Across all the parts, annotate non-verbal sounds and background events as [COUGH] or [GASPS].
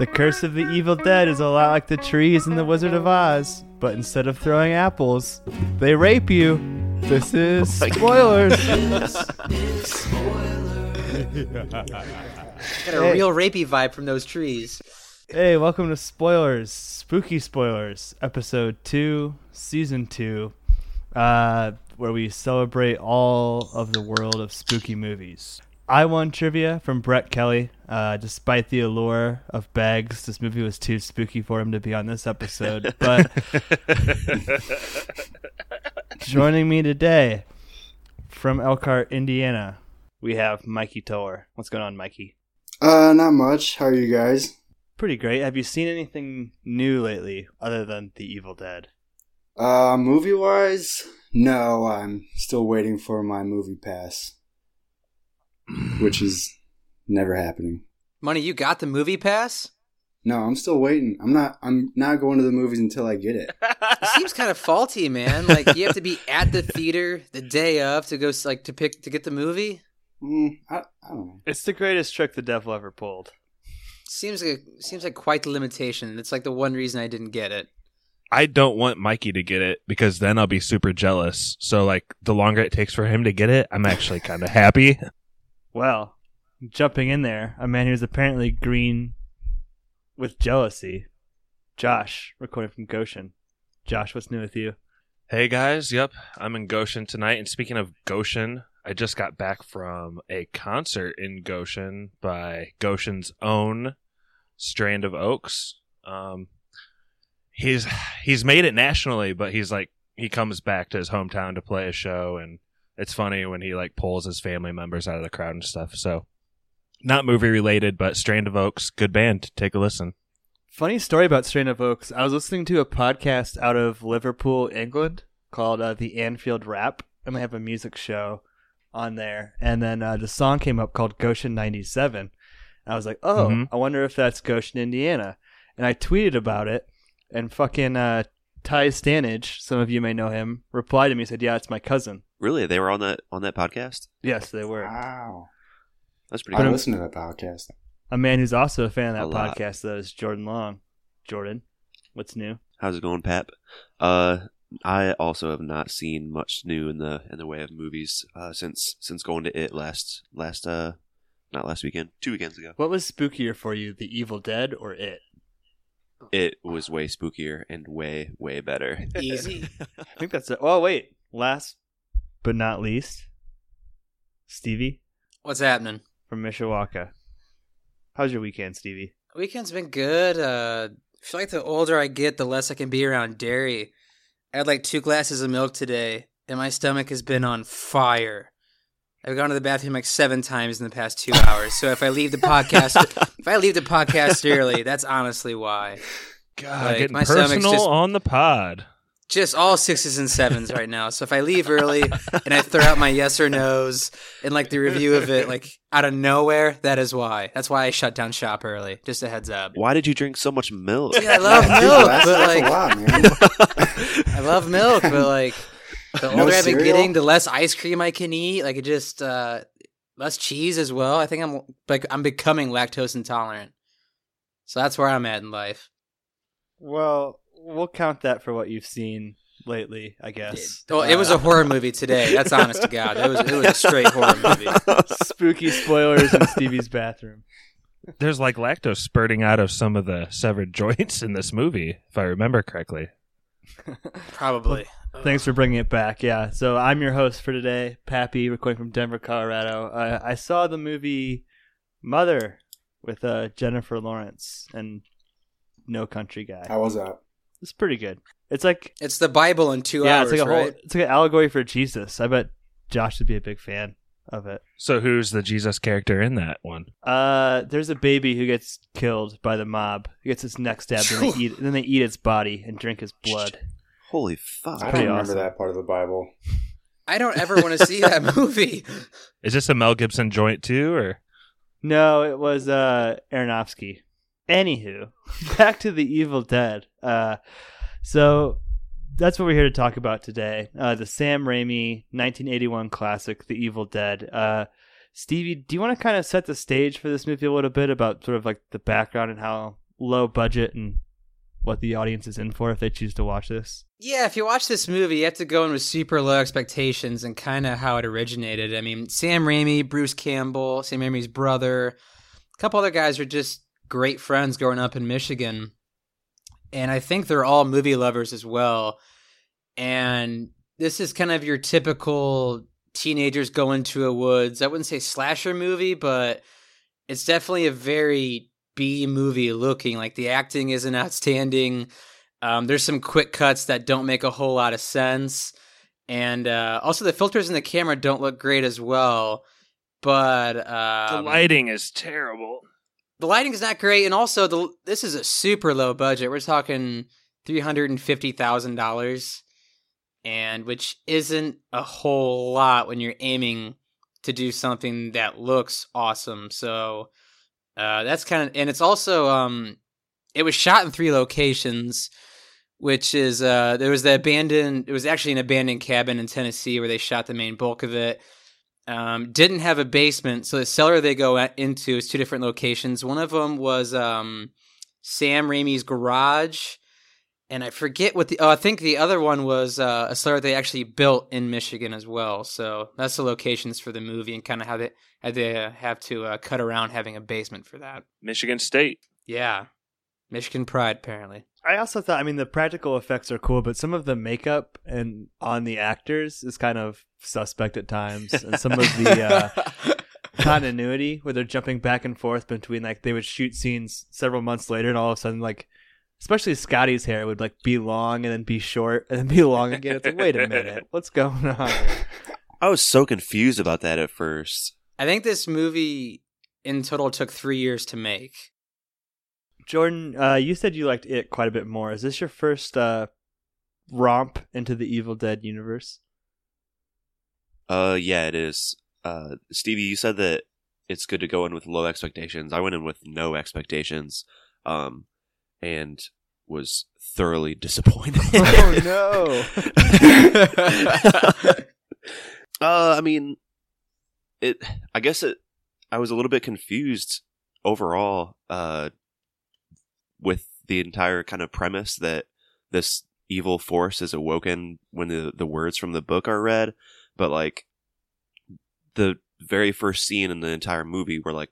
The Curse of the Evil Dead is a lot like the trees in The Wizard of Oz, but instead of throwing apples, they rape you. This is spoilers. [LAUGHS] Got a Hey. real rapey vibe from those trees. hey, welcome to Spoilers, Spooky Spoilers, Episode 2, Season 2, uh, where we celebrate all of the world of spooky movies. I won trivia from Brett Kelly. Uh, despite the allure of bags, this movie was too spooky for him to be on this episode. [LAUGHS] But joining me today from Elkhart, Indiana, we have Mikey Toller. What's going on, Mikey? Uh, not much. How are you guys? Pretty great. Have you seen anything new lately other than The Evil Dead? Uh, movie wise, no. I'm still waiting for my movie pass, which is never happening. Money, you got the movie pass? No, I'm still waiting. I'm not. I'm not going to the movies until I get it. [LAUGHS] It seems kind of faulty, man. Like you have to be at the theater the day of to go like to pick to get the movie. Mm, I, I don't know. It's the greatest trick the devil ever pulled. Seems like seems like quite the limitation. It's like the one reason I didn't get it. I don't want Mikey to get it because then I'll be super jealous. So like the longer it takes for him to get it, I'm actually kind of happy. [LAUGHS] Well, jumping in there, a man who's apparently green with jealousy. Josh, recording from Goshen. Josh, what's new with you? Hey guys, yep, I'm in Goshen tonight. And speaking of Goshen, I just got back from a concert in Goshen by Goshen's own Strand of Oaks. Um, he's he's made it nationally, but he's like he comes back to his hometown to play a show, and it's funny when he like pulls his family members out of the crowd and stuff. So, not movie related, but Strand of Oaks, good band. Take a listen. Funny story about Strand of Oaks. I was listening to a podcast out of Liverpool, England, called uh, the Anfield Wrap, and they have a music show on there. And then uh, the song came up called Goshen '97. I was like, "Oh, Mhm. I wonder if that's Goshen, Indiana." And I tweeted about it, and fucking uh, Ty Stanage, some of you may know him, replied to me said, "Yeah, it's my cousin." Really, they were on that on that podcast. Yes, they were. Wow. That's pretty I But cool. I'm- listen to that podcast. A man who's also a fan of A that lot. podcast, though, is Jordan Long. Jordan, what's new? How's it going, Pap? Uh, I also have not seen much new in the in the way of movies uh, since since going to it last last uh not last weekend, two weekends ago. What was spookier for you, The Evil Dead or It? It was way spookier and way way better. Easy. [LAUGHS] I think that's it. Oh, wait. Last but not least, Stevie What's happening? from Mishawaka. How's your weekend, Stevie? Weekend's been good. Uh, I feel like the older I get, the less I can be around dairy. I had like two glasses of milk today, and my stomach has been on fire. I've gone to the bathroom like seven times in the past two hours. So if I leave the podcast, [LAUGHS] if I leave the podcast early, that's honestly why. God, Like, getting my personal just- on the pod. Just all sixes and sevens right now. So if I leave early and I throw out my yes or nos and like the review of it, like out of nowhere, that is why. That's why I shut down shop early. Just a heads up. Why did you drink so much milk? See, I love milk, that's, but that's like a lot, man. [LAUGHS] I love milk, but like the No older I've been getting, the less ice cream I can eat. Like it just uh less cheese as well. I think I'm like I'm becoming lactose intolerant. So that's where I'm at in life. Well, we'll count that for what you've seen lately, I guess. Oh, it was a horror movie today. That's honest to God. It was it was a straight horror movie. [LAUGHS] spooky spoilers in Stevie's bathroom. There's like lactose spurting out of some of the severed joints in this movie, if I remember correctly. [LAUGHS] Probably. Thanks for bringing it back. Yeah. So I'm your host for today, Pappy, recording from Denver, Colorado. Uh, I saw the movie Mother with uh, Jennifer Lawrence and No Country Guy. How was that? It's pretty good. It's like It's the Bible in two yeah, hours, it's like a right? whole it's like an allegory for Jesus. I bet Josh would be a big fan of it. So who's the Jesus character in that one? Uh, there's a baby who gets killed by the mob. He gets his neck stabbed, and they [LAUGHS] eat, and then they eat its body and drink his blood. Holy fuck! I don't remember awesome. that part of the Bible. I don't ever want to see that [LAUGHS] movie. Is this a Mel Gibson joint too, or No, it was uh Aronofsky. Anywho, [LAUGHS] back to the Evil Dead. Uh, so that's what we're here to talk about today. Uh, the Sam Raimi 1981 classic, The Evil Dead. Uh, Stevie, do you want to kind of set the stage for this movie a little bit about sort of like the background and how low budget and what the audience is in for if they choose to watch this? Yeah, if you watch this movie, you have to go in with super low expectations and kind of how it originated. I mean, Sam Raimi, Bruce Campbell, Sam Raimi's brother, a couple other guys are just great friends growing up in Michigan. And I think they're all movie lovers as well. And this is kind of your typical teenagers go into a woods. I wouldn't say slasher movie, but it's definitely a very B movie looking. Like the acting isn't outstanding. Um, there's some quick cuts that don't make a whole lot of sense. And uh, also, the filters in the camera don't look great as well. But um, the lighting is terrible. The lighting is not great, and also the this is a super low budget. We're talking three hundred and fifty thousand dollars, and which isn't a whole lot when you're aiming to do something that looks awesome. So uh, that's kind of, and it's also um, it was shot in three locations, which is uh, there was the abandoned. It was actually an abandoned cabin in Tennessee where they shot the main bulk of it um, didn't have a basement. So the cellar they go into is two different locations. One of them was um, Sam Raimi's garage, and I forget what the. Oh, I think the other one was uh, a cellar they actually built in Michigan as well. So that's the locations for the movie and kind of how they how they uh, have to uh, cut around having a basement for that. Michigan State. Yeah, Michigan pride apparently. I also thought, I mean, the practical effects are cool, but some of the makeup and on the actors is kind of suspect at times, and some of the uh, [LAUGHS] continuity where they're jumping back and forth between like they would shoot scenes several months later, and all of a sudden, like especially Scotty's hair would like be long and then be short and then be long again. It's like, wait a minute, what's going on? I was so confused about that at first. I think this movie in total took three years to make. Jordan, uh, you said you liked it quite a bit more. Is this your first uh, romp into the Evil Dead universe? Uh, yeah, it is. Uh, Stevie, you said that it's good to go in with low expectations. I went in with no expectations, um, and was thoroughly [LAUGHS] disappointed. [LAUGHS] oh no! [LAUGHS] Uh, I mean, it. I guess it. I was a little bit confused overall. Uh, with the entire kind of premise that this evil force is awoken when the the words from the book are read, but like the very first scene in the entire movie, we're like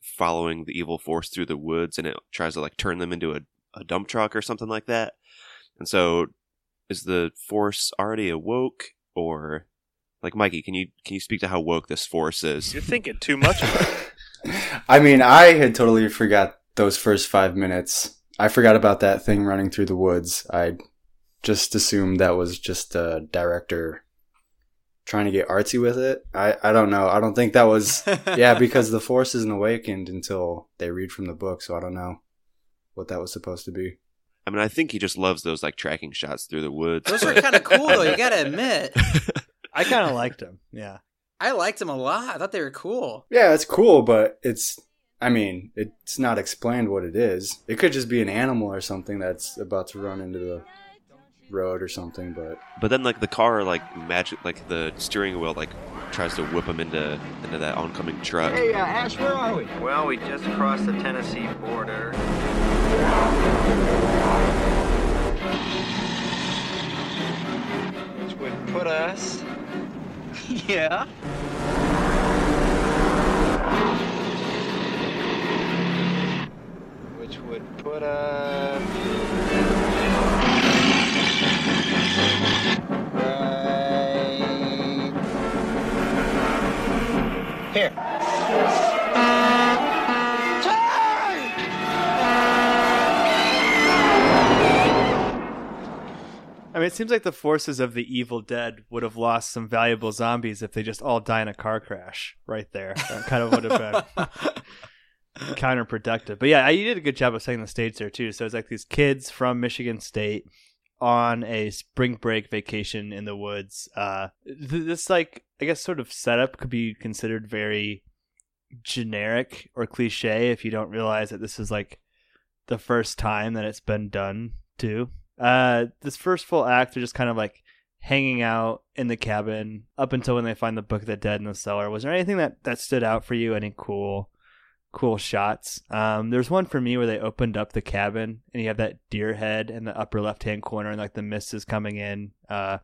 following the evil force through the woods, and it tries to like turn them into a, a dump truck or something like that. And so, is the force already awoke, or like Mikey? Can you can you speak to how woke this force is? You're thinking too much about [LAUGHS] it. I mean, I had totally forgot those first five minutes. I forgot about that thing running through the woods. I just assumed that was just a director trying to get artsy with it. I, I don't know. I don't think that was [LAUGHS] yeah because the force isn't awakened until they read from the book. So I don't know what that was supposed to be. I mean, I think he just loves those like tracking shots through the woods. Those are kind of cool though. You gotta admit, [LAUGHS] I kind of liked him. Yeah. I liked them a lot. I thought they were cool. Yeah, it's cool, but it's. I mean, it's not explained what it is. It could just be an animal or something that's about to run into the road or something. But But then like the car like magic like the steering wheel like tries to whip him into into that oncoming truck. Hey, uh, Ash, where are we? Well, we just crossed the Tennessee border. Which would put us. [LAUGHS] Yeah. Would put us. Right. Here. I mean, it seems like the forces of the Evil Dead would have lost some valuable zombies if they just all die in a car crash right there. That kind of would have been [LAUGHS] counterproductive. But yeah, you did a good job of setting the stage there too. So it's like these kids from Michigan State on a spring break vacation in the woods. Uh, th- this like I guess sort of setup could be considered very generic or cliche if you don't realize that this is like the first time that it's been done too. Uh, this first full act, they're just kind of like hanging out in the cabin up until when they find the Book of the Dead in the cellar. Was there anything that that stood out for you? Any cool cool shots. Um, there's one for me where they opened up the cabin and you have that deer head in the upper left hand corner and like the mist is coming in. Uh,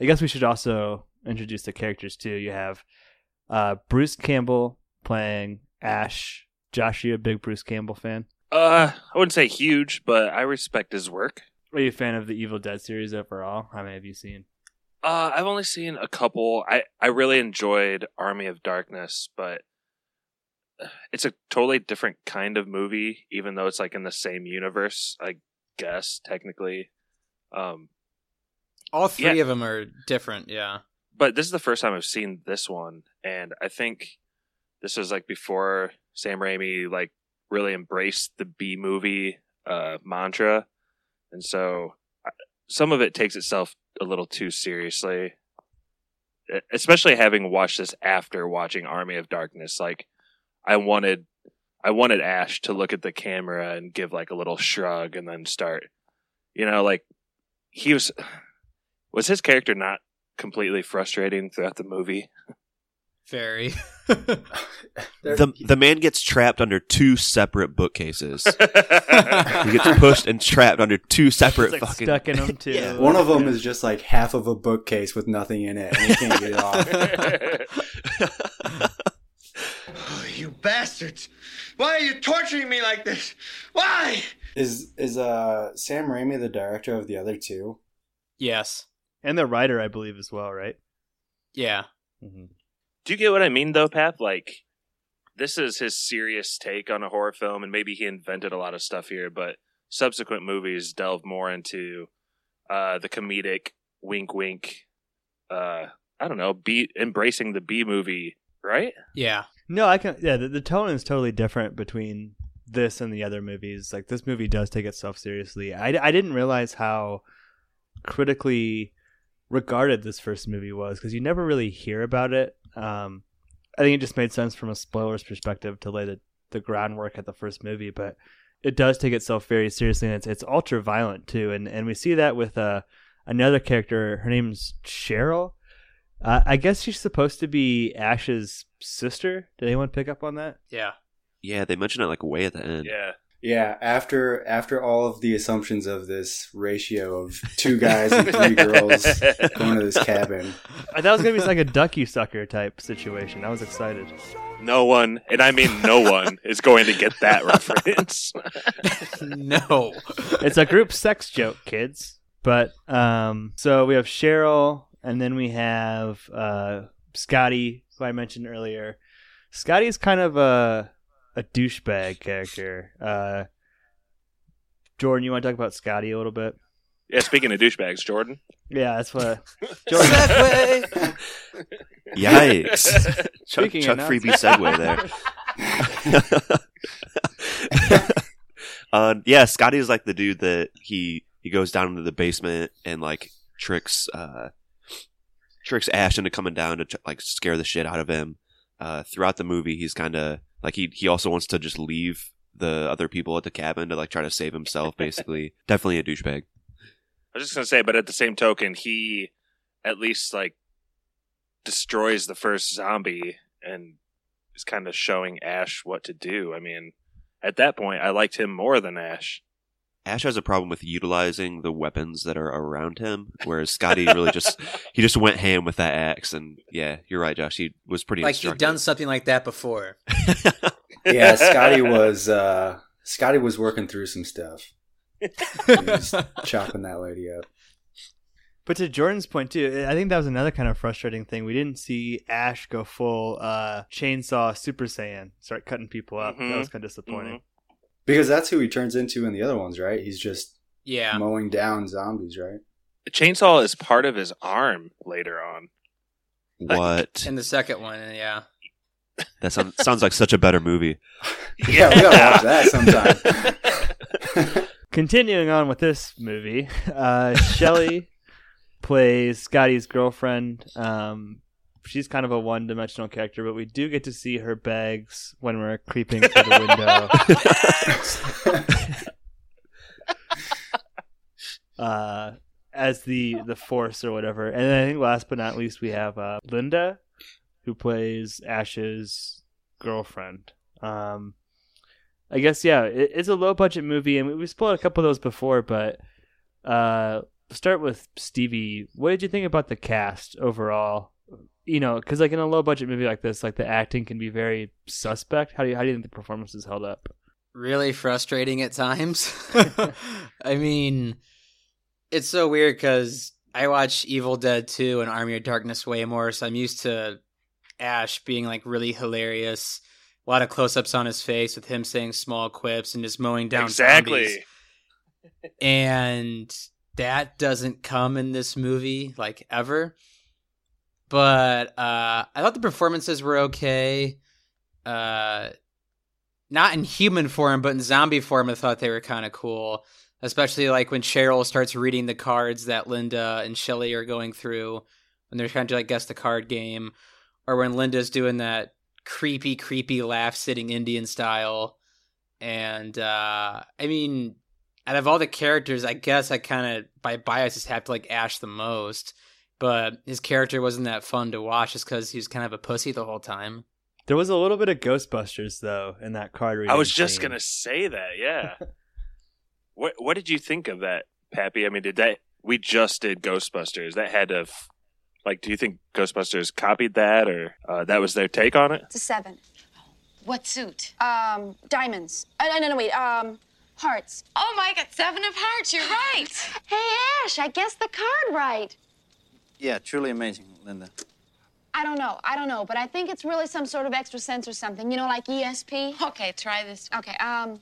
I guess we should also introduce the characters too. You have uh, Bruce Campbell playing Ash. Josh, you a big Bruce Campbell fan? Uh, I wouldn't say huge, but I respect his work. Are you a fan of the Evil Dead series overall? How many have you seen? Uh, I've only seen a couple. I I really enjoyed Army of Darkness, but it's a totally different kind of movie, even though it's like in the same universe. I guess technically, um, All three Yeah. of them are different. Yeah. but this is the first time I've seen this one, and I think this was like before Sam Raimi like really embraced the B movie uh, mantra, and so some of it takes itself a little too seriously. Especially having watched this after watching Army of Darkness, like I wanted, I wanted Ash to look at the camera and give like a little shrug, and then start, you know, like he was. Was his character not completely frustrating throughout the movie. Very. [LAUGHS] The the man gets trapped under two separate bookcases. he [LAUGHS] he gets pushed and trapped under two separate It's like fucking. stuck in them [LAUGHS] too. Yeah. One of them is just like half of a bookcase with nothing in it, and he can't get it off. You bastards! Why are you torturing me like this? Why? Is is uh Sam Raimi the director of the other two? yes. and the writer, I believe, as well, right? Yeah. Mm-hmm. Do you get what I mean, though, Pat? Like, this is his serious take on a horror film, and maybe he invented a lot of stuff here, but subsequent movies delve more into uh, the comedic wink, wink. Uh, I don't know, be embracing the B movie, right? Yeah. No, I can. Yeah, the, the tone is totally different between this and the other movies. Like this movie does take itself seriously. I, I didn't realize how critically regarded this first movie was because you never really hear about it. Um, I think it just made sense from a spoilers perspective to lay the, the groundwork at the first movie, but it does take itself very seriously and it's it's ultra violent too, and and we see that with uh another character. Her name's Cheryl. Uh, I guess she's supposed to be Ash's sister. Did anyone pick up on that? Yeah. Yeah, they mentioned it like way at the end. Yeah. Yeah, after after all of the assumptions of this ratio of two [LAUGHS] guys and three girls going to this cabin, I thought it was gonna be like a ducky sucker type situation. I was excited. No one, and I mean no one, is going to get that [LAUGHS] reference. [LAUGHS] no. It's a group sex joke, kids. But um, so we have Cheryl, and then we have uh, Scotty, who I mentioned earlier. Scotty is kind of a a douchebag character. Uh, Jordan, you want to talk about Scotty a little bit? yeah, speaking of douchebags, Jordan. Yeah, that's what. [LAUGHS] Jordan, segue. Yikes! [LAUGHS] Chuck, Speaking Chuck freebie segue there. [LAUGHS] uh, yeah, is like the dude that he he goes down into the basement and like tricks uh tricks Ash into coming down to like scare the shit out of him. Uh, throughout the movie, he's kind of like he he also wants to just leave the other people at the cabin to like try to save himself. [LAUGHS] Basically, definitely a douchebag. I was just gonna say, but at the same token, he at least like destroys the first zombie and is kind of showing Ash what to do. I mean, at that point, I liked him more than Ash. Ash has a problem with utilizing the weapons that are around him, whereas Scotty really just [LAUGHS] he just went ham with that axe. And yeah, you're right, Josh. He was pretty like he'd done something like that before. [LAUGHS] yeah, Scotty was uh, Scotty was working through some stuff. [LAUGHS] Chopping that lady up. But to Jordan's point too, I think that was another kind of frustrating thing. We didn't see Ash go full uh, chainsaw Super Saiyan, start cutting people up. That Mhm. was kind of disappointing. Because that's who he turns into in the other ones, right? He's just Yeah. mowing down zombies, right? The chainsaw is part of his arm later on. what? In the second one, yeah. That sounds sounds like such a better movie. [LAUGHS] Yeah, we gotta watch [LAUGHS] that sometime. [LAUGHS] Continuing on with this movie, uh, Shelly plays Scotty's girlfriend. Um, she's kind of a one-dimensional character, but we do get to see her bags when we're creeping through the window. [LAUGHS] uh, as the the force or whatever. And then I think last but not least we have uh, Linda, who plays Ash's girlfriend. Um, I guess yeah, it, it's a low budget movie, and we, we spoiled a couple of those before, but uh, start with Stevie. What did you think about the cast overall? You know, because like in a low budget movie like this, like the acting can be very suspect. How do you how do you think the performances held up? really frustrating at times. [LAUGHS] [LAUGHS] I mean, it's so weird because I watch Evil Dead 2 and Army of Darkness way more, so I'm used to Ash being like really hilarious. A lot of close ups on his face with him saying small quips and just mowing down exactly. zombies. And that doesn't come in this movie like ever. But uh I thought the performances were okay. Uh not in human form, but in zombie form, I thought they were kind of cool. Especially like when Cheryl starts reading the cards that Linda and Shelly are going through when they're trying to like guess the card game, or when Linda's doing that creepy, creepy laugh sitting Indian style. And uh I mean, out of all the characters, I guess I kind of by bias just have to like Ash the most. But his character wasn't that fun to watch just because he was kind of a pussy the whole time. There was a little bit of Ghostbusters though in that card reading. I was just scene. gonna say that. Yeah. [LAUGHS] what What did you think of that, Pappy? I mean, did that? We just did Ghostbusters. That had to, have, like, do you think Ghostbusters copied that, or uh, that was their take on it? It's a seven. What suit? Um, diamonds. Uh, no, no, no, wait. Um, hearts. Oh my god, seven of hearts, you're right. [GASPS] Hey, Ash, I guessed the card right. Yeah, truly amazing, Linda. I don't know. I don't know, but I think it's really some sort of extra sense or something. You know, like ESP. Okay, try this. Okay. Um,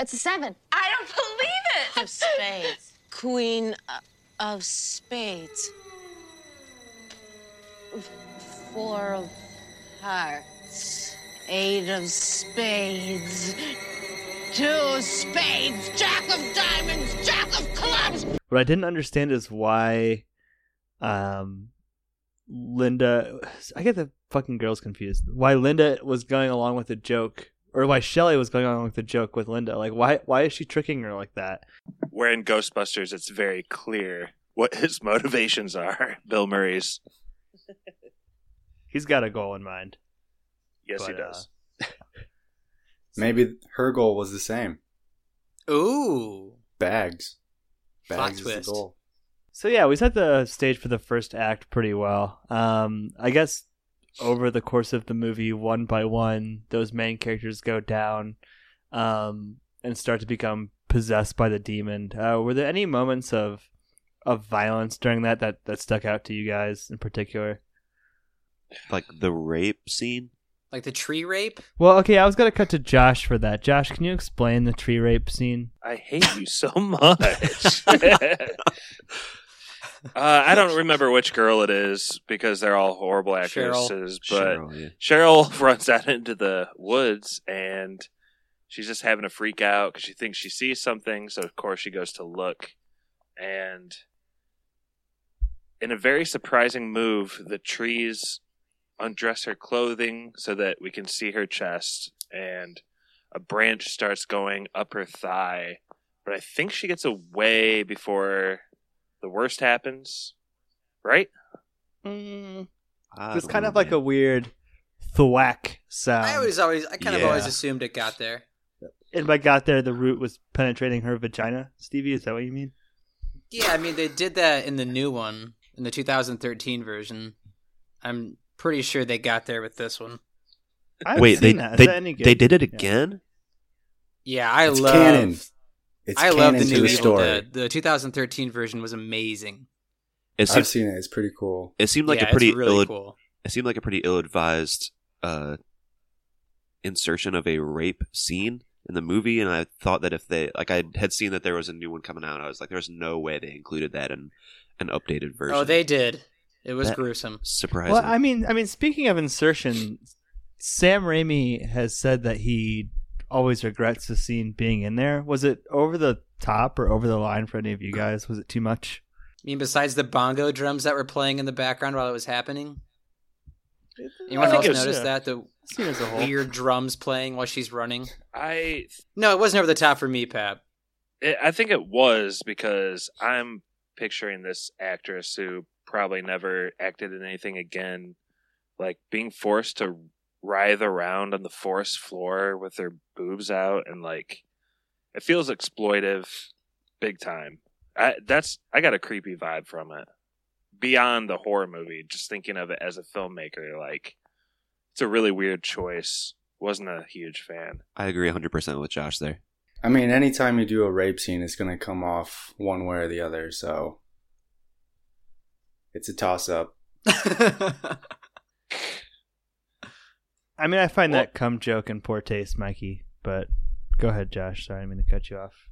it's a seven. I don't believe it. of spades. Queen uh, of spades. Four of hearts. Eight of spades. Two spades. Jack of diamonds. Jack of clubs. What I didn't understand is why, um, Linda. I get the fucking girls confused. Why Linda was going along with the joke, or why Shelly was going along with the joke with Linda? Like, why? Why is she tricking her like that? Where in Ghostbusters, it's very clear what [LAUGHS] his motivations are. Bill Murray's. He's got a goal in mind. Yes, he But, uh, does. [LAUGHS] Maybe her goal was the same. Ooh. Bags. Plot Bags is twist. the goal. So yeah, we set the stage for the first act pretty well. Um, I guess over the course of the movie, one by one, those main characters go down, um, and start to become possessed by the demon. Uh, were there any moments of of violence during that that that stuck out to you guys in particular? Like the rape scene. Like the tree rape? Well, okay, I was gonna cut to Josh for that. Josh, can you explain the tree rape scene? I hate you so much. [LAUGHS] [LAUGHS] uh, I don't remember which girl it is because they're all horrible actresses. But Cheryl, yeah. Cheryl [LAUGHS] runs out into the woods and she's just having a freak out because she thinks she sees something. So of course she goes to look, and in a very surprising move, the trees undress her clothing so that we can see her chest, and a branch starts going up her thigh. But I think she gets away before the worst happens, right? Mm, it's kind know, of like man. a weird thwack sound. I always, always, I kind of always assumed it got there. And by got there, the root was penetrating her vagina. Stevie, is that what you mean? Yeah, I mean they did that in the new one, in the 2013 version. I'm pretty sure they got there with this one. I haven't Wait, they that. Is they, that any good? they did it Yeah. again. Yeah, I It's love. canon. It's I love the new the Evil story. Dead. The 2013 version was amazing. It I've seemed, seen it. It's pretty cool. it seemed like yeah, a pretty it's really ill, cool. it seemed like a pretty ill-advised uh, insertion of a rape scene in the movie, and I thought that if they like, I had seen that there was a new one coming out, I was like, "There's no way they included that in an updated version." Oh, they did. It was That- gruesome. surprising. Well, I mean, I mean, speaking of insertion, Sam Raimi has said that he always regrets the scene being in there. Was it over the top or over the line for any of you guys? Was it too much? I mean, besides the bongo drums that were playing in the background while it was happening. Anyone think else it was- notice yeah. that the as a whole. weird drums playing while she's running? I No, it wasn't over the top for me, Pap. It, I think it was because I'm picturing this actress who probably never acted in anything again, like being forced to writhe around on the forest floor with their boobs out and like it feels exploitive big time. I that's I got a creepy vibe from it. Beyond the horror movie, just thinking of it as a filmmaker, like it's a really weird choice. Wasn't a huge fan. I agree 100% with Josh there. I mean, anytime you do a rape scene, it's going to come off one way or the other. So it's a toss up. [LAUGHS] I mean, I find Well- that cum joke in poor taste, Mikey. But go ahead, Josh. Sorry, I didn't mean to cut you off.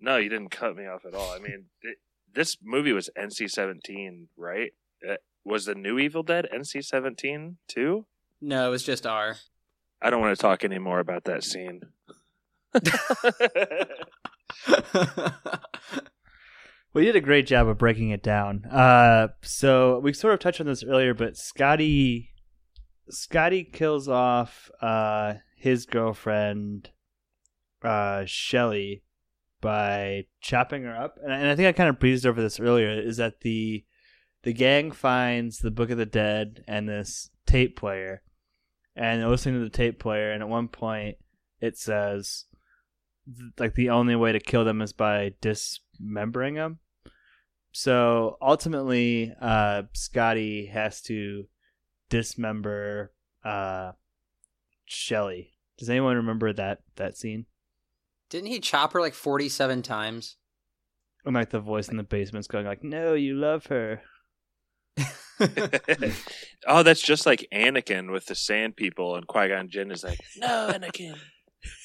No, you didn't cut me off at all. I mean, [LAUGHS] it, this movie was NC-17, right? Uh, was the new Evil Dead NC-17 too? no, it was just R. I don't want to talk anymore about that scene. [LAUGHS] Well, you did a great job of breaking it down. Uh, so we sort of touched on this earlier, but Scotty, Scotty kills off uh, his girlfriend, uh, Shelly, by chopping her up. And, I- and I think I kind of breezed over this earlier. Is that the the gang finds the Book of the Dead and this tape player, and they're listening to the tape player. And at one point, it says like the only way to kill them is by dismembering them. So ultimately, uh, Scotty has to dismember uh, Shelly. Does anyone remember that that scene? Didn't he chop her like 47 times? And like the voice in the basement's going like, "No, you love her." [LAUGHS] [LAUGHS] oh, that's just like Anakin with the Sand People, and Qui Gon Jinn is like, "No, Anakin."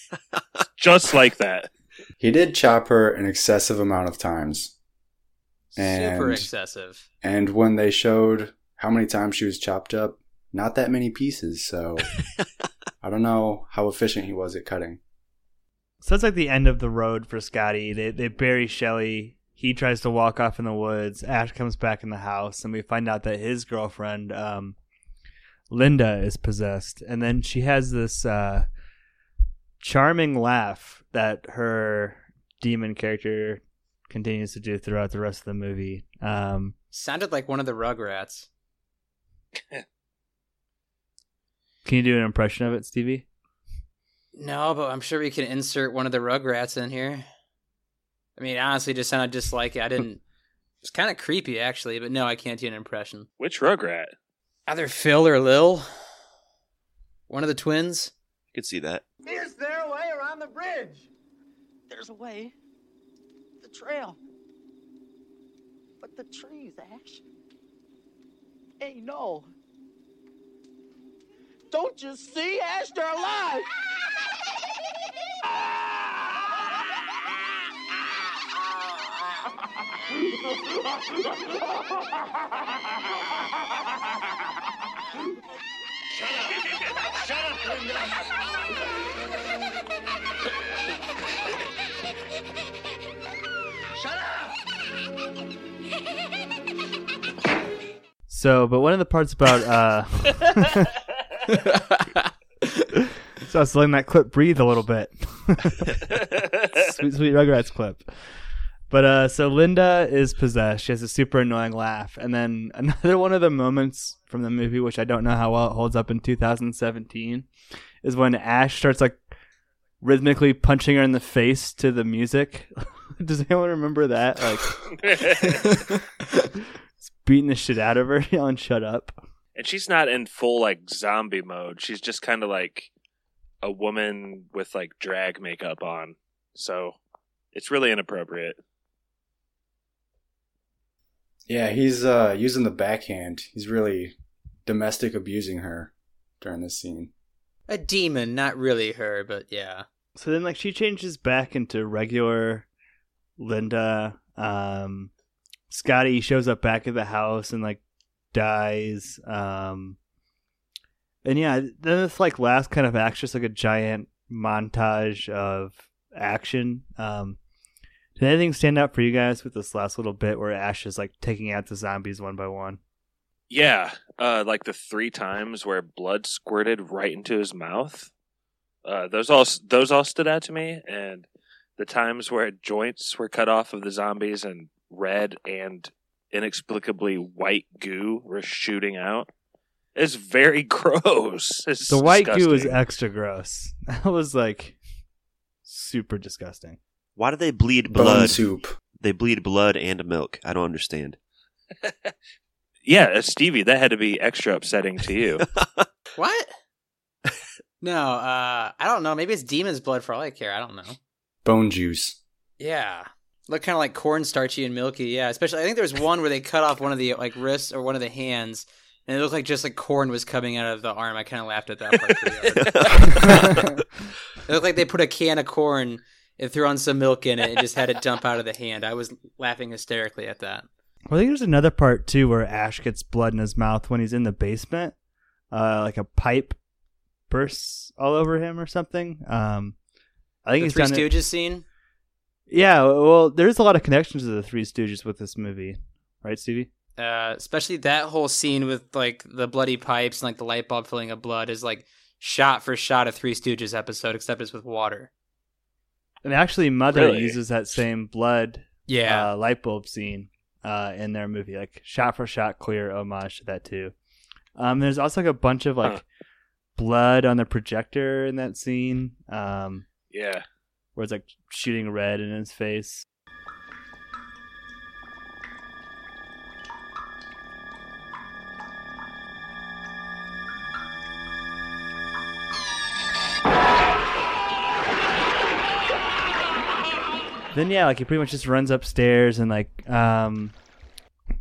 [LAUGHS] just like that. He did chop her an excessive amount of times. Super excessive. And when they showed how many times she was chopped up, not that many pieces. So [LAUGHS] I don't know how efficient he was at cutting. So that's like the end of the road for Scotty. They they bury Shelly. He tries to walk off in the woods. Ash comes back in the house, and we find out that his girlfriend, um, Linda, is possessed. And then she has this uh, charming laugh that her demon character continues to do throughout the rest of the movie. Um, Sounded like one of the Rugrats. [LAUGHS] can you do an impression of it, Stevie? No, but I'm sure we can insert one of the Rugrats in here. I mean, it honestly, just sounded just like it. I didn't. [LAUGHS] It's kind of creepy, actually, but no, I can't do an impression. Which Rugrat? Either Phil or Lil. One of the twins. I could see that. Is there a way around the bridge? There's a way. The trail. But the trees, Ash. Hey, no. Don't you see, Ash? They're alive! Shut up, Linda! Shut up! So, but one of the parts about uh [LAUGHS] So I was letting that clip breathe a little bit. [LAUGHS] sweet sweet Rugrats clip. But uh so Linda is possessed. She has a super annoying laugh. And then another one of the moments from the movie which I don't know how well it holds up in 2017 is when Ash starts like rhythmically punching her in the face to the music. [LAUGHS] Does anyone remember that? Like beating the shit out of her, [LAUGHS] yelling "Shut up!" and she's not in full like zombie mode. She's just kind of like a woman with like drag makeup on. So it's really inappropriate. Yeah, he's uh, using the backhand. He's really domestic abusing her during this scene. A demon, not really her, but yeah. So then, like, she changes back into regular Linda. Um, Scotty shows up back at the house and like dies. Um, and yeah, then this like last kind of act's just like a giant montage of action. Um, did anything stand out for you guys with this last little bit where Ash is like taking out the zombies one by one? Yeah, uh, like the three times where blood squirted right into his mouth. Uh, those all those all stood out to me, and the times where joints were cut off of the zombies and red and inexplicably white goo were shooting out. It's very [LAUGHS] gross. It's The white goo is extra gross. [LAUGHS] That was like super disgusting. Why do they bleed Bone blood? soup. They bleed blood and milk. I don't understand. [LAUGHS] Yeah, uh, Stevie, that had to be extra upsetting to you. What? no, uh, I don't know. Maybe it's demon's blood for all I care. I don't know. Bone juice. Yeah. Look kind of like cornstarchy and milky. Yeah, especially I think there was one where they cut off one of the like wrists or one of the hands, and it looked like just like corn was coming out of the arm. I kind of laughed at that part. [LAUGHS] it looked like they put a can of corn and threw on some milk in it and just had it dump out of the hand. I was laughing hysterically at that. Well, I think there's another part too where Ash gets blood in his mouth when he's in the basement. Uh, like a pipe bursts all over him or something. Um, I think The he's Three done it- Stooges scene. Yeah, well, there's a lot of connections to the Three Stooges with this movie, right, Stevie? uh, especially that whole scene with like the bloody pipes and like the light bulb filling of blood is like shot for shot a Three Stooges episode, except it's with water. And actually, Mother Really? uses that same blood Yeah, uh, light bulb scene uh, in their movie, like shot for shot, clear homage to that too. Um, there's also like a bunch of like Huh. blood on the projector in that scene, um, yeah. Where it's like shooting red in his face. Then yeah, like he pretty much just runs upstairs and like um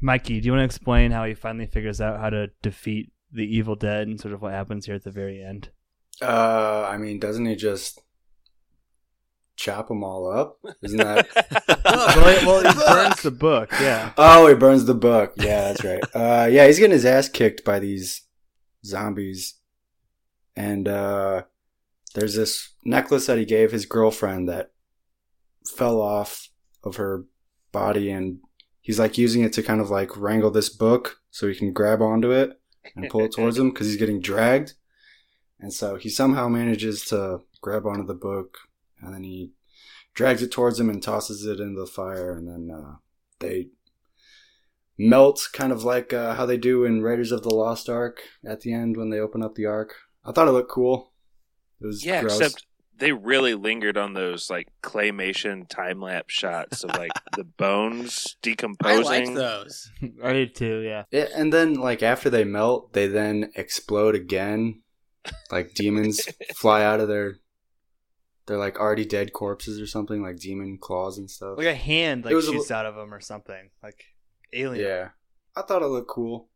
Mikey, do you want to explain how he finally figures out how to defeat the evil dead and sort of what happens here at the very end? Uh, I mean, doesn't he just chop them all up? Isn't that? [LAUGHS] [LAUGHS] well, he, [LAUGHS] burns the book, yeah. oh, he burns the book. Yeah, that's right. Uh, yeah, he's getting his ass kicked by these zombies, and uh, there's this necklace that he gave his girlfriend that fell off of her body, and he's like using it to kind of like wrangle this book so he can grab onto it and pull it towards him because he's getting dragged. And so he somehow manages to grab onto the book, and then he drags it towards him and tosses it into the fire, and then uh, they melt, kind of like uh, how they do in Raiders of the Lost Ark at the end when they open up the Ark. I thought it looked cool. It was Yeah, gross. except they really lingered on those like claymation time lapse shots of like the [LAUGHS] bones decomposing. I decomposing. liked those. I did too, yeah. Yeah, and then like after they melt, they then explode again. Like demons [LAUGHS] fly out of their they're like already dead corpses or something, like demon claws and stuff. Like a hand like It was a shoots li- out of them or something. Like alien. yeah. I thought it looked cool.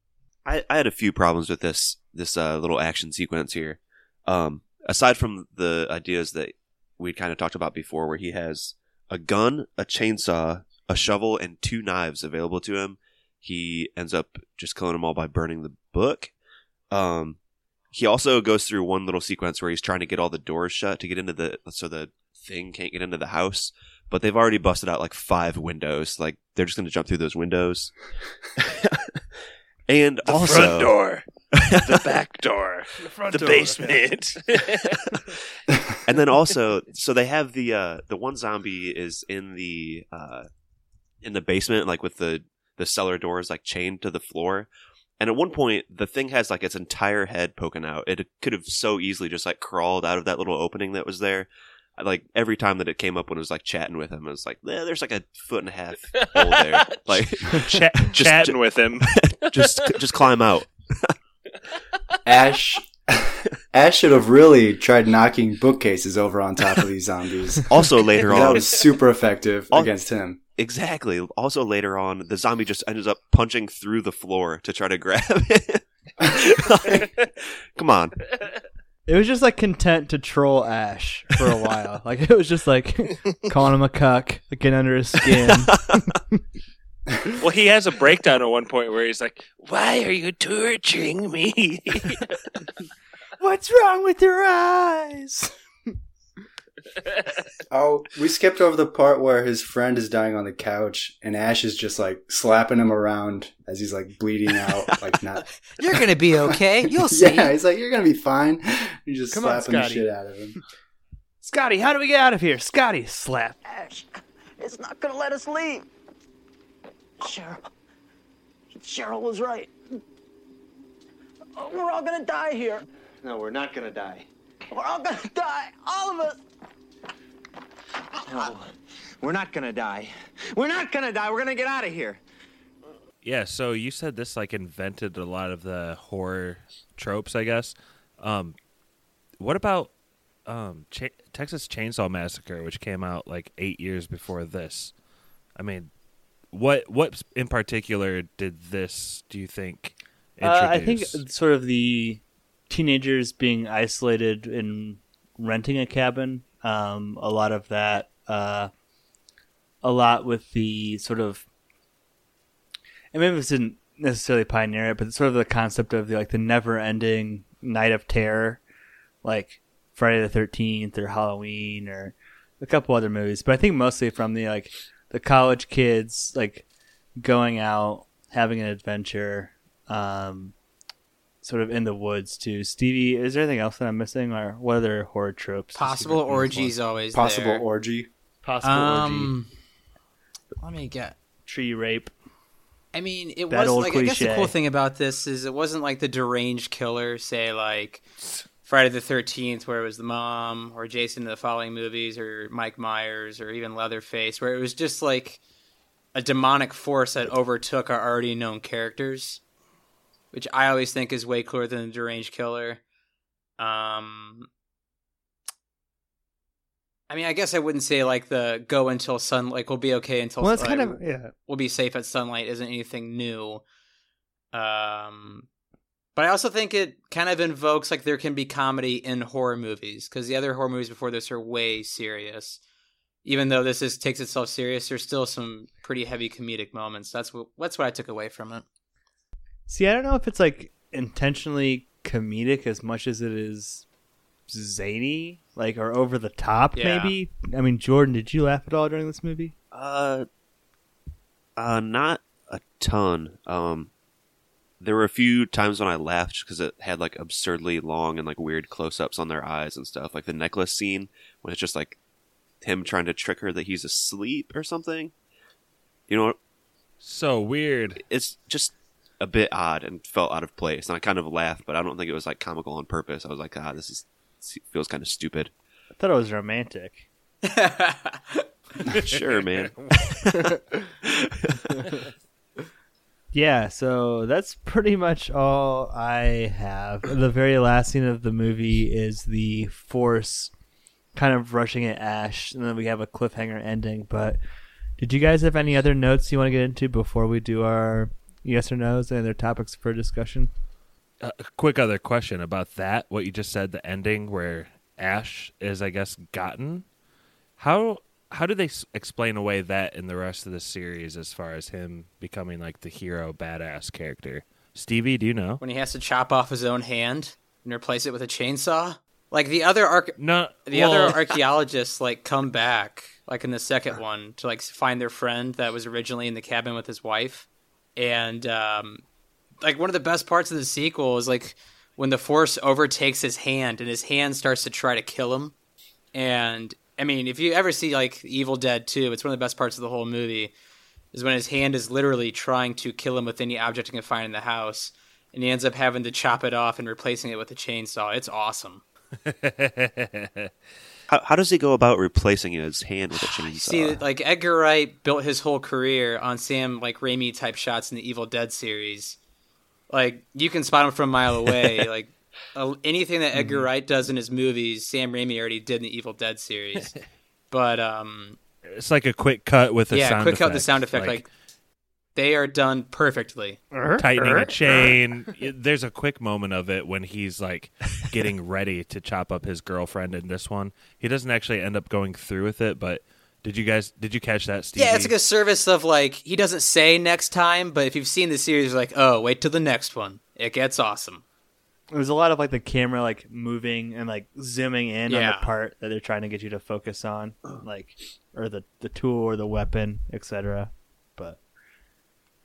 I, I had a few problems with this this uh, little action sequence here. Um, aside from the ideas that we kind of talked about before, where he has a gun, a chainsaw, a shovel, and two knives available to him, he ends up just killing them all by burning the book. Um, he also goes through one little sequence where he's trying to get all the doors shut to get into the so the thing can't get into the house. But they've already busted out like five windows. Like they're just going to jump through those windows. [LAUGHS] and The also, front door, the [LAUGHS] back door, The front the door. basement. [LAUGHS] and then also, so they have the uh, the one zombie is in the uh, in the basement, like with the the cellar doors like chained to the floor. And at one point, the thing has like its entire head poking out. It could have so easily just like crawled out of that little opening that was there. Like every time that it came up when it was like chatting with him, it was like, eh, "There's like a foot and a half hole there." [LAUGHS] Like, [LAUGHS] Chat, Just- chatting with him. [LAUGHS] just just climb out. Ash Ash should have really tried knocking bookcases over on top of these zombies. [LAUGHS] Also later on, that was super effective Al- against him. Exactly. Also, later on, the zombie just ends up punching through the floor to try to grab it. Like, [LAUGHS] come on. It was just like content to troll Ash for a while. [LAUGHS] like it was just like calling him a cuck, like, getting under his skin. well, he has a breakdown at one point where he's like, "Why are you torturing me?" What's wrong with your eyes? [LAUGHS] Oh, we skipped over the part where his friend is dying on the couch and Ash is just like slapping him around as he's like bleeding out, like not. [LAUGHS] You're gonna be okay. You'll [LAUGHS] see. Yeah, he's like, "You're gonna be fine." He's just Come on, slapping the shit out of him. Scotty, how do we get out of here? Scotty, slap. Ash, it's not gonna let us leave. Cheryl. Cheryl was right. We're all gonna die here. No, we're not gonna die. We're all gonna [LAUGHS] die. All of us. No, we're not gonna die. We're not gonna die. We're gonna get out of here. Yeah, so you said this like invented a lot of the horror tropes, I guess. Um, what about um, Ch- Texas Chainsaw Massacre, which came out like eight years before this? I mean, what what in particular did this? Do you think? Uh, I think sort of the teenagers being isolated and renting a cabin. Um, a lot of that. Uh, a lot with the sort of. And maybe this didn't necessarily pioneer it, but sort of the concept of the like the never-ending night of terror, like Friday the Thirteenth or Halloween or a couple other movies. But I think mostly from the like the college kids like going out having an adventure um sort of in the woods too stevie is there anything else that i'm missing or what other horror tropes Possible orgies always Possible there. orgy. possible Um, let me get. tree rape I mean, it That was old like I guess the cool thing about this is it wasn't like the deranged killer, say like Friday the Thirteenth, where it was the mom, or Jason in the following movies, or Mike Myers, or even Leatherface, where it was just like a demonic force that overtook our already known characters, which I always think is way cooler than the deranged killer. Um, I mean, I guess I wouldn't say like the go until sun like we'll be okay until well that's kind of yeah we'll be safe at sunlight isn't anything new. Um, but I also think it kind of invokes like there can be comedy in horror movies because the other horror movies before this are way serious. Even though this is takes itself serious, there's still some pretty heavy comedic moments. That's what that's what I took away from it. See i don't know if it's like intentionally comedic as much as it is zany like or over the top Yeah. maybe i mean jordan did you laugh at all during this movie Uh, uh, not a ton. Um, there were a few times when I laughed because it had like absurdly long and like weird close-ups on their eyes and stuff. Like the necklace scene when it's just like him trying to trick her that he's asleep or something. You know, so weird. it's just a bit odd and felt out of place. And I kind of laughed, but I don't think it was like comical on purpose. I was like, ah, this is feels kind of stupid. i thought it was romantic [LAUGHS] [LAUGHS] sure, man. [LAUGHS] Yeah, so that's pretty much all I have. The very last scene of the movie is the Force kind of rushing at Ash, and then we have a cliffhanger ending. But did you guys have any other notes you want to get into before we do our yes or no's and other topics for discussion? Uh, a quick other question about that. What you just said, the ending where Ash is, I guess, gotten. How how do they s- explain away that in the rest of the series as far as him becoming like the hero, badass character? Stevie, do you know? when he has to chop off his own hand and replace it with a chainsaw. Like the other arch- No, the well- other [LAUGHS] archaeologists like come back like in the second one to like find their friend that was originally in the cabin with his wife and um like one of the best parts of the sequel is like when the force overtakes his hand and his hand starts to try to kill him. And i mean if you ever see like evil dead 2 it's one of the best parts of the whole movie is when his hand is literally trying to kill him with any object he can find in the house and he ends up having to chop it off and replacing it with a chainsaw. It's awesome [LAUGHS] How, how does he go about replacing his hand with a [SIGHS] chainsaw? See, like Edgar Wright built his whole career on Sam like Raimi type shots in the Evil Dead series. Like you can spot him from a mile [LAUGHS] away. like uh, anything that Edgar Wright does in his movies, Sam Raimi already did in the Evil Dead series. [LAUGHS] but um, It's like a quick cut with a yeah, sound quick effect. cut the sound effect. Like, they are done perfectly. Uh-huh. tightening a uh-huh. chain. Uh-huh. There's a quick moment of it when he's like [LAUGHS] getting ready to chop up his girlfriend in this one. He doesn't actually end up going through with it, but did you guys did you catch that, Steve? Yeah, it's like a service of like he doesn't say next time, but if you've seen the series, you're like, oh, wait till the next one. It gets awesome. There's a lot of like the camera like moving and like zooming in on the part that they're trying to get you to focus on, like or the the tool or the weapon, etc.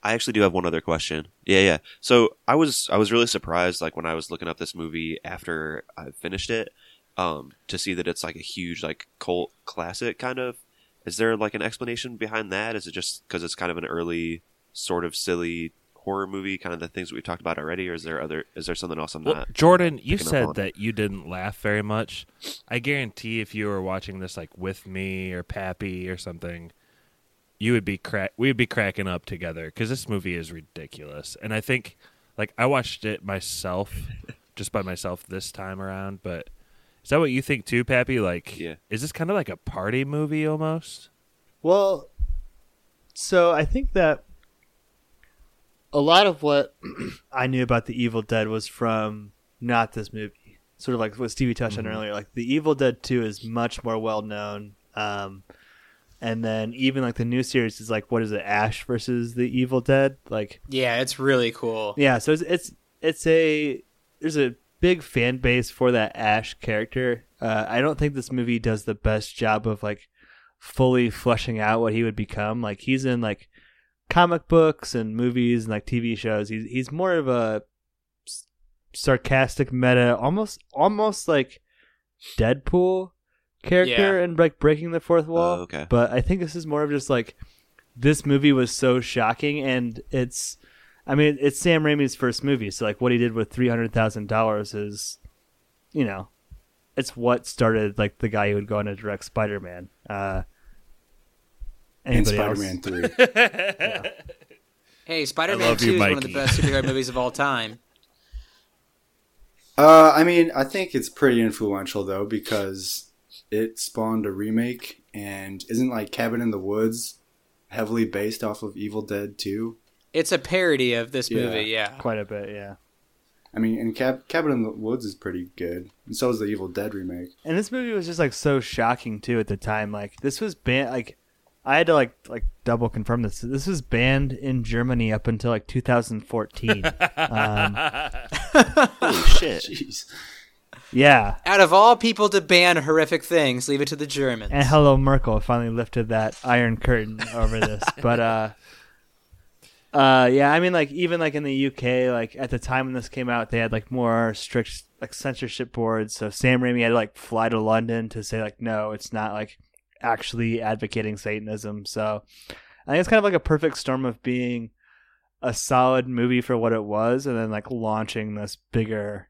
I actually do have one other question. Yeah, yeah. So I was I was really surprised, like when I was looking up this movie after I finished it, um, to see that it's like a huge like cult classic kind of. Is there like an explanation behind that? Is it just because it's kind of an early, sort of silly horror movie, kind of the things that we've talked about already, or is there other? Is there something else I'm Well, not? Jordan, you said that you didn't laugh very much. I guarantee if you were watching this like with me or Pappy or something, you would be crack. We would be cracking up together because this movie is ridiculous. And I think, like, I watched it myself, [LAUGHS] just by myself this time around. But is that what you think too, Pappy? Like, Yeah. is this kind of like a party movie almost? Well, so I think that a lot of what [CLEARS THROAT] I knew about the Evil Dead was from not this movie. Sort of like what Stevie touched on earlier. Like the Evil Dead Two is much more well known. Um, and then even like the new series is like what is it, Ash versus the Evil Dead? Like Yeah, it's really cool. yeah, so it's it's it's a there's a big fan base for that Ash character. Uh, I don't think this movie does the best job of like fully fleshing out what he would become. Like he's in like comic books and movies and like TV shows. He's he's more of a sarcastic meta, almost almost like Deadpool character Yeah. and like breaking the fourth wall. Oh, okay. But I think this is more of just like this movie was so shocking and it's I mean it's Sam Raimi's first movie, so like what he did with three hundred thousand dollars is you know it's what started like the guy who would go on to direct Spider Man. Uh And anybody else? Spider-Man Three. [LAUGHS] Hey, Spider-Man 2 you, is one of the best superhero [LAUGHS] movies of all time. Uh, I mean, I think it's pretty influential though because it spawned a remake, and isn't like Cabin in the Woods heavily based off of Evil Dead 2? It's a parody of this Yeah. movie, yeah. Quite a bit, yeah. I mean, and Cab- Cabin in the Woods is pretty good, and so is the Evil Dead remake. And this movie was just like so shocking too at the time. Like this was banned. Like I had to like like double confirm this. This was banned in Germany up until like 2014. [LAUGHS] um, [LAUGHS] Holy [LAUGHS] shit! Jeez. Yeah. Out of all people to ban horrific things, leave it to the Germans. And hello Merkel finally lifted that iron curtain over this. [LAUGHS] But uh uh yeah, I mean like even like in the UK, like at the time when this came out, they had like more strict like censorship boards. So Sam Raimi had to like fly to London to say like no, it's not like actually advocating Satanism. So I think it's kind of like a perfect storm of being a solid movie for what it was and then like launching this bigger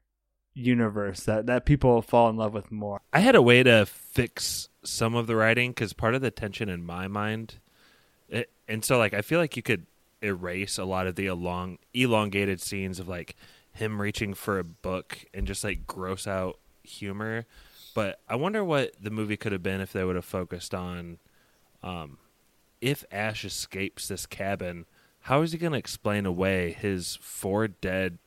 universe that that people fall in love with more. I had a way to fix some of the writing because part of the tension in my mind, it, and so like I feel like you could erase a lot of the elong, elongated scenes of like him reaching for a book and just like gross out humor. But I wonder what the movie could have been if they would have focused on, um, if Ash escapes this cabin, how is he going to explain away his four dead,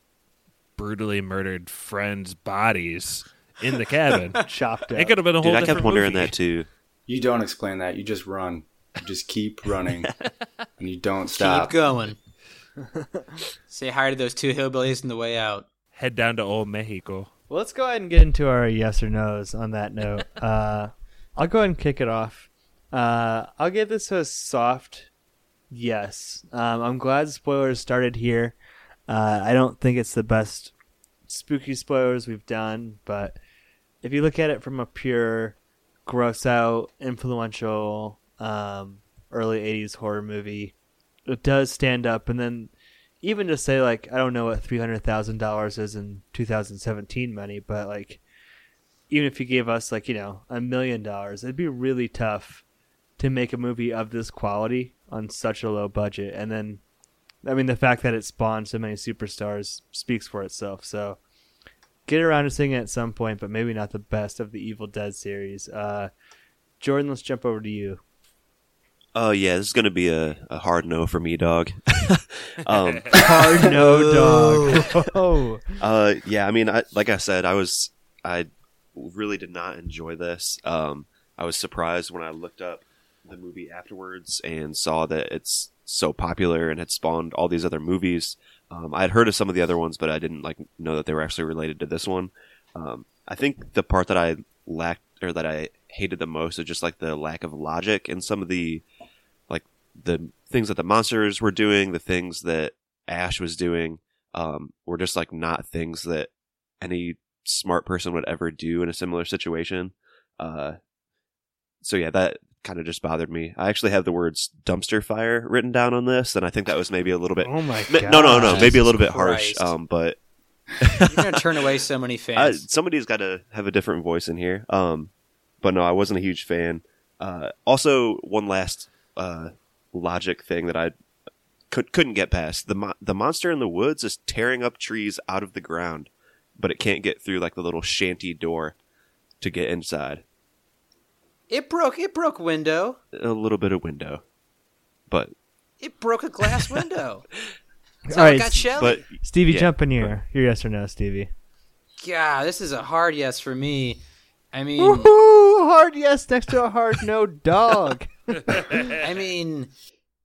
brutally murdered friends' bodies in the cabin? [LAUGHS] Chopped up. It could have been a whole Dude, I kept wondering movie. that too. You don't explain that. You just run. You just keep [LAUGHS] running, and you don't stop. Keep going. [LAUGHS] Say hi to those two hillbillies on the way out. Head down to old Mexico. Well, let's go ahead and get into our yes or no's on that note. Uh, I'll go ahead and kick it off. Uh, I'll give this a soft yes. Um, I'm glad spoilers started here. Uh, I don't think it's the best spooky spoilers we've done, but if you look at it from a pure gross out, influential, um, early 80s horror movie, it does stand up. And then even to say like I don't know what three hundred thousand dollars is in two thousand seventeen money, but like even if you gave us like you know a million dollars, it'd be really tough to make a movie of this quality on such a low budget. And then, I mean, the fact that it spawned so many superstars speaks for itself. So get around to seeing it at some point, but maybe not the best of the Evil Dead series. Uh, Jordan, let's jump over to you. Oh yeah, this is gonna be a, a hard no for me, dog. [LAUGHS] [LAUGHS] um, [LAUGHS] Hard no, dog. Oh. uh, yeah, I mean, I, like I said, I was I really did not enjoy this. Um, I was surprised when I looked up the movie afterwards and saw that it's so popular and had spawned all these other movies. Um, I had heard of some of the other ones, but I didn't like know that they were actually related to this one. Um, I think the part that I lacked or that I hated the most is just like the lack of logic in some of the like the things that the monsters were doing, the things that Ash was doing, um, were just like not things that any smart person would ever do in a similar situation. Uh, so yeah, that kind of just bothered me. I actually have the words dumpster fire written down on this, and I think that was maybe a little bit. Oh my Ma- No, no, no, God. maybe a little bit harsh. Um, but You're gonna turn away so many [LAUGHS] I, fans. somebody's got to have a different voice in here. Um, but no, I wasn't a huge fan. Uh, also, one last uh, logic thing that I could couldn't get past the mo- the monster in the woods is tearing up trees out of the ground, but it can't get through like the little shanty door to get inside. It broke. It broke window. A little bit of window, but It broke a glass window. [LAUGHS] That's All how it right, got shelly. but Stevie, Yeah, jump in here. Your yes or no, Stevie? yeah, this is a hard yes for me. I mean, Woohoo! Hard yes next to a hard no dog. [LAUGHS] I mean,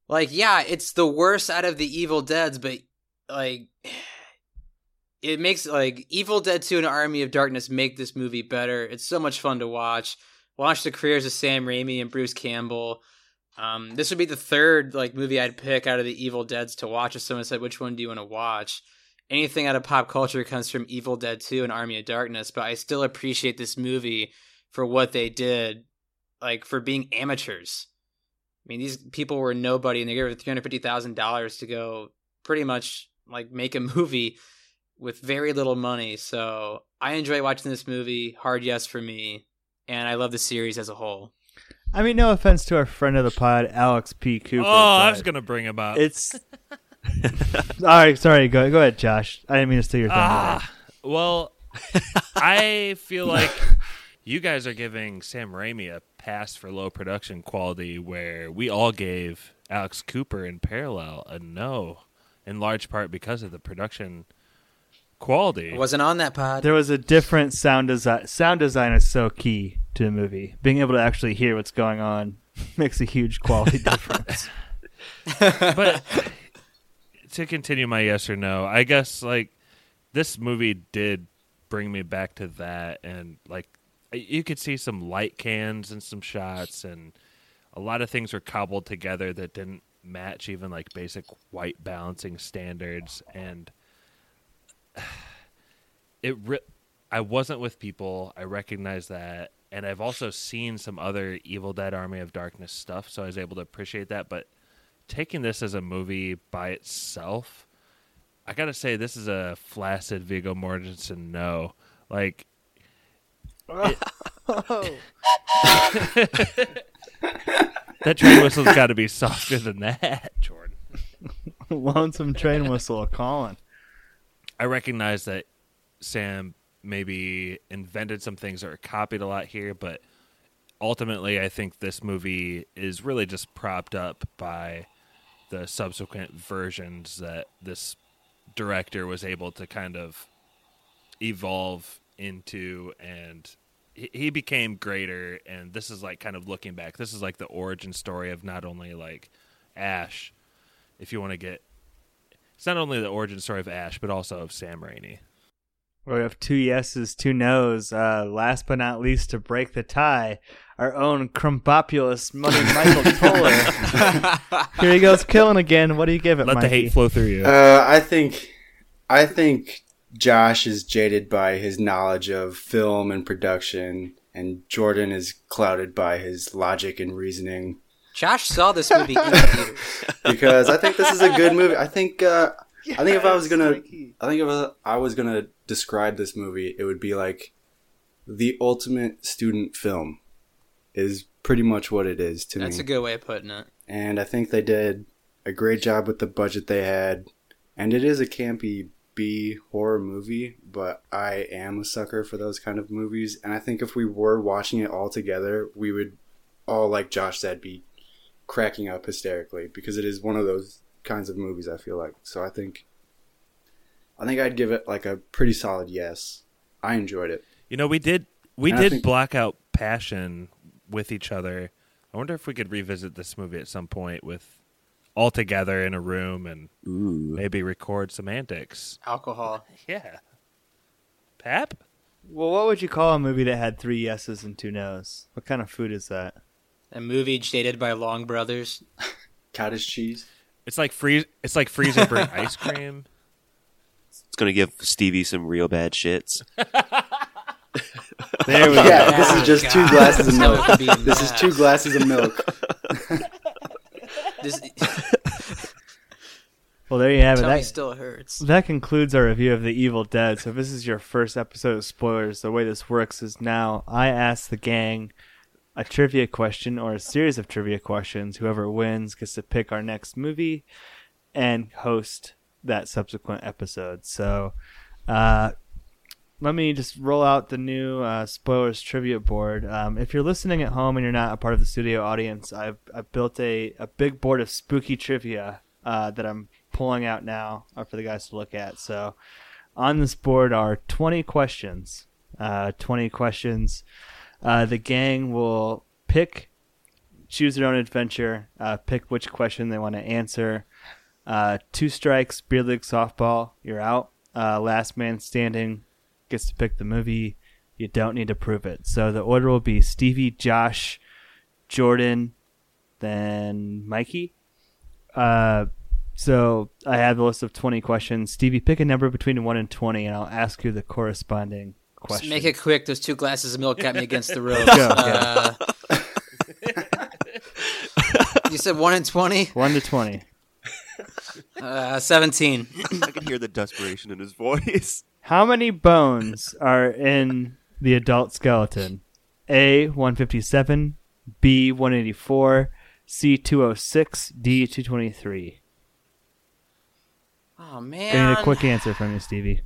like, yeah, it's the worst out of the Evil Deads, but like, it makes like Evil Dead Two and Army of Darkness make this movie better. It's so much fun to watch. Watch the careers of Sam Raimi and Bruce Campbell. Um, this would be the third like movie I'd pick out of the Evil Deads to watch. If someone said, "Which one do you want to watch?" Anything out of pop culture comes from Evil Dead Two and Army of Darkness, but I still appreciate this movie for what they did, like for being amateurs. I mean, these people were nobody, and they gave three hundred fifty thousand dollars to go pretty much like make a [LAUGHS] movie with very little money. So I enjoy watching this movie. Hard yes for me, and I love the series as a whole. I mean, no offense to our friend of the pod, Alex P. Cooper. oh, I was gonna bring him up. It's [LAUGHS] [LAUGHS] all right. Sorry, go go ahead, Josh. I didn't mean to steal your thunder. Ah, well, I feel [LAUGHS] like you guys are giving Sam Raimi a pass for low production quality, where we all gave Alex Cooper in parallel a no, in large part because of the production quality. I wasn't on that pod. There was a different sound design. Sound design is so key to a movie. Being able to actually hear what's going on [LAUGHS] makes a huge quality [LAUGHS] difference. [LAUGHS] but to continue my yes or no, I guess like this movie did bring me back to that, and like you could see some light cans and some shots, and a lot of things were cobbled together that didn't match even like basic white balancing standards, and it. Re- I wasn't with people. I recognize that, and I've also seen some other Evil Dead Army of Darkness stuff, so I was able to appreciate that. But taking this as a movie by itself, I gotta say this is a flaccid Viggo Mortensen no. Like, [LAUGHS] [LAUGHS] that train whistle's got to be softer than that, Jordan. [LAUGHS] Lonesome train whistle calling. I recognize that Sam maybe invented some things or copied a lot here, but ultimately, I think this movie is really just propped up by the subsequent versions that this director was able to kind of evolve into and he- became greater. And this is like kind of looking back this is like the origin story of not only like ash if you want to get it's not only the origin story of ash but also of sam raimi Where we have two yeses, two nos. Uh, last but not least, to break the tie, our own Crumbopulous Money [LAUGHS] Michael Toller. [LAUGHS] Here he goes, killing again. What do you give it, let the hate flow through you Uh, I think, I think Josh is jaded by his knowledge of film and production, and Jordan is clouded by his logic and reasoning. Josh saw this movie in the [LAUGHS] theaters. Because I think this is a good movie. I think, uh, [LAUGHS] I think if I was gonna, I think if I was gonna describe this movie, it would be like the ultimate student film. Is pretty much what it is to That's me. That's a good way of putting it. and I think they did a great job with the budget they had. And it is a campy B horror movie, but I am a sucker for those kind of movies. And I think if we were watching it all together, we would all, like Josh said, be cracking up hysterically because it is one of those kinds of movies. I feel like so. I think, I think I'd give it like a pretty solid yes. I enjoyed it. you know we did we And did think- block out passion with each other i wonder if we could revisit this movie at some point with all together in a room and Ooh. maybe record some antics Alcohol. [LAUGHS] yeah pap Well, what would you call a movie that had three yeses and two nos? What kind of food is that? A movie jaded by Long Brothers. [LAUGHS] Cottage cheese. It's like freeze. It's like freezer burnt [LAUGHS] ice cream. It's gonna give Stevie some real bad shits. [LAUGHS] There we go. Yeah, this is oh, just two glasses of milk. could be a This is two glasses of milk. This [LAUGHS] Well, there you have it. That, still hurts. that concludes our review of The Evil Dead. So if this is your first episode of spoilers, the way this works is now I ask the gang a trivia question or a series of trivia questions. Whoever wins gets to pick our next movie and host that subsequent episode. So uh, let me just roll out the new uh, spoilers trivia board. Um, if you're listening at home and you're not a part of the studio audience, I've, I've built a, a big board of spooky trivia uh, that I'm pulling out now uh, for the guys to look at. So on this board are 20 questions. Uh, 20 questions. Uh, the gang will pick, choose their own adventure, uh, pick which question they want to answer. Uh, two strikes, beer league softball, you're out. Uh, last man standing gets to pick the movie. You don't need to prove it. So the order will be Stevie, Josh, Jordan, then Mikey. Uh, so I have a list of 20 questions. Stevie, pick a number between 1 and 20, and I'll ask you the corresponding Just make it quick. Those two glasses of milk got me against the [LAUGHS] ropes. Go, Uh, [LAUGHS] you said one in twenty. 1 to 20. Uh, Seventeen. [LAUGHS] I can hear the desperation in his voice. How many bones are in the adult skeleton? A 157, B 184, C 206, D 223. Oh I need man. a quick answer from you, Stevie.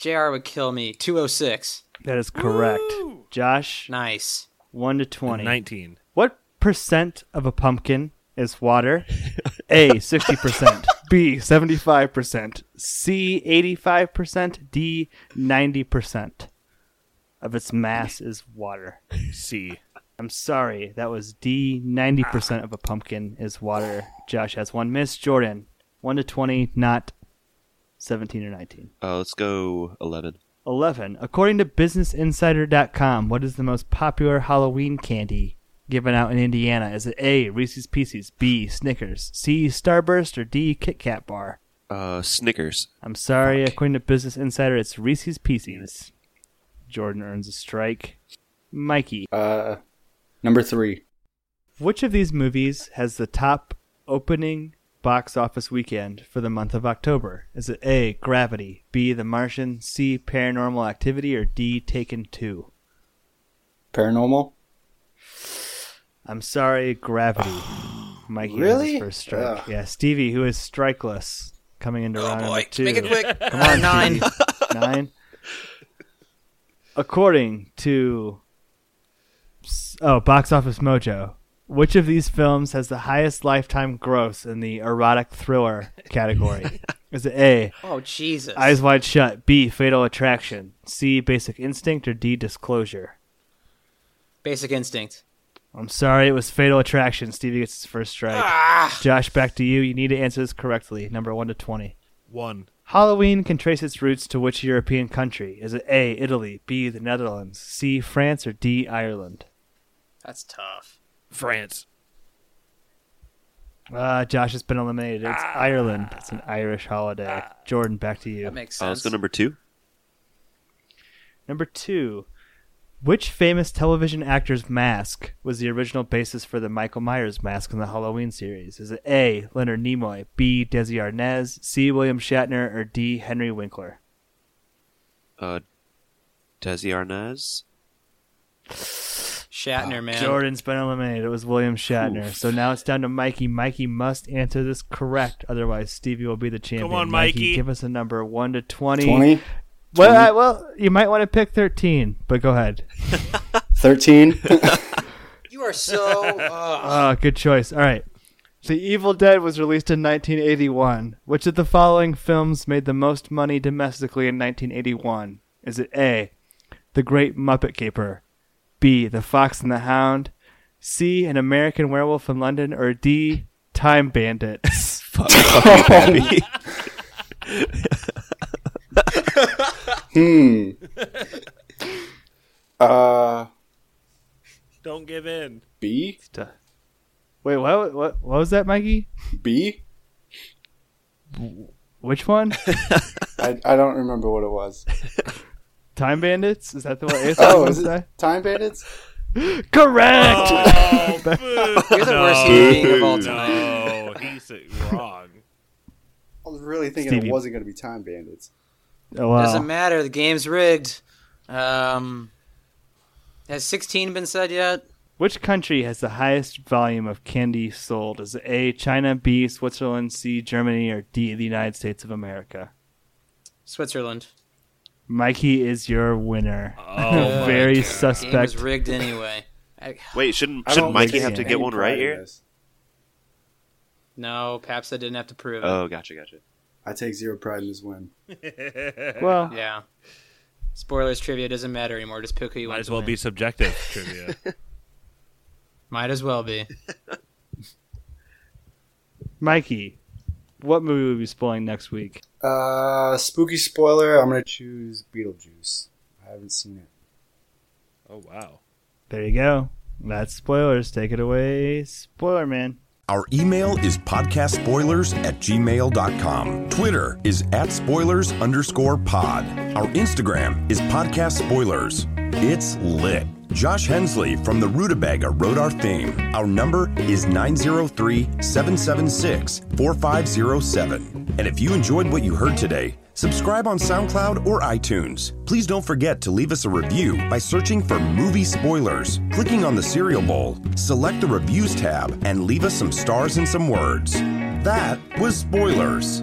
Jr. would kill me. Two oh six. That is correct. Josh, Nice. 1 to 20. 19. What percent of a pumpkin is water? A 60%, [LAUGHS] B 75%, C 85%, D 90% of its mass is water. C. I'm sorry, that was D 90% of a pumpkin is water. Josh has one miss. Jordan, 1 to 20, not 17 or 19. Uh, let's go 11. 11. According to BusinessInsider.com, what is the most popular Halloween candy given out in Indiana? Is it A. Reese's Pieces, B. Snickers, C. Starburst, or D. Kit Kat Bar? Uh, Snickers. I'm sorry, according to Business Insider, it's Reese's Pieces. Jordan earns a strike. Mikey, Uh, number three. which of these movies has the top opening box office weekend for the month of October? Is it A. Gravity, B. The Martian, C. Paranormal Activity, or D. Taken 2? Paranormal. I'm sorry, Gravity. [SIGHS] Mikey has Really? his first strike. Ugh. Yeah, Stevie, who is strikeless, coming into round number two. Make it quick. Come on, Nine. [LAUGHS] Nine. According to oh, Box Office Mojo, which of these films has the highest lifetime gross in the erotic thriller [LAUGHS] category? Is it A. Oh Jesus. Eyes Wide Shut, B. Fatal Attraction, C. Basic Instinct, or D. Disclosure? Basic Instinct. I'm sorry, it was Fatal Attraction. Stevie gets his first strike. Ah. Josh, back to you. You need to answer this correctly. Number 1 to 20. 1. Halloween can trace its roots to which European country? Is it A, Italy, B, the Netherlands, C, France, or D, Ireland? That's tough. France. Uh, Josh has been eliminated. It's Ireland. It's an Irish holiday. Jordan, back to you. That makes Uh, let's go number two. Number two. Which famous television actor's mask was the original basis for the Michael Myers mask in the Halloween series? Is it A. Leonard Nimoy, B. Desi Arnaz, C. William Shatner, or D. Henry Winkler? Uh, Desi Arnaz. Shatner, man. Jordan's been eliminated. It was William Shatner. So now it's down to Mikey. Mikey must answer this correct, otherwise Stevie will be the champion. Come on, Mikey. give us a number one to twenty. 20, Well, I, well, you might want to pick thirteen, but go ahead. [LAUGHS] 13. [LAUGHS] You are so. [LAUGHS] Uh, Oh, good choice. All right. The Evil Dead was released in 1981. Which of the following films made the most money domestically in 1981? Is it A. The Great Muppet Caper, B. The Fox and the Hound, C. An American Werewolf in London, or D. Time Bandit. Bandits? [LAUGHS] hmm. Uh, Don't give in. B? Wait, what, what? What was that, Mikey? B? Which one? [LAUGHS] I, I don't remember what it was. [LAUGHS] Time Bandits? Is that the one? [LAUGHS] Is Oh, that is what it Time Bandits? [LAUGHS] Correct. Oh. [LAUGHS] You're the no, worst human being of all time. No, he's wrong. I was really thinking Stevie. it wasn't going to be Time Bandits. Oh, wow. Doesn't matter. The game's rigged. Um, has 16 been said yet? Which country has the highest volume of candy sold? Is it A, China, B, Switzerland, C, Germany, or D, the United States of America? Switzerland. Mikey is your winner. Oh, [LAUGHS] my Very God. Game suspect. is rigged anyway. I, Wait, shouldn't shouldn't Mikey have to get one right here? this. no, Papsa didn't have to prove it. Oh, gotcha, gotcha. I take zero pride in this win. [LAUGHS] Well, Yeah. Spoilers trivia doesn't matter anymore. Just pick who you Might want Might as to well win. be subjective [LAUGHS] trivia. Might as well be. Mikey, what movie will we be spoiling next week? Uh, spooky spoiler. I'm going to choose Beetlejuice. I haven't seen it. oh wow. There you go. That's spoilers. Take it away, spoiler man. Our email is podcastspoilers at gmail.com. Twitter is at spoilers underscore pod. Our Instagram is podcast spoilers. It's lit. Josh Hensley from the Rutabaga wrote our theme. Our number is 903 776 4507. And if you enjoyed what you heard today, subscribe on SoundCloud or iTunes. Please don't forget to leave us a review by searching for movie spoilers, clicking on the cereal bowl, select the reviews tab, and leave us some stars and some words. That was spoilers.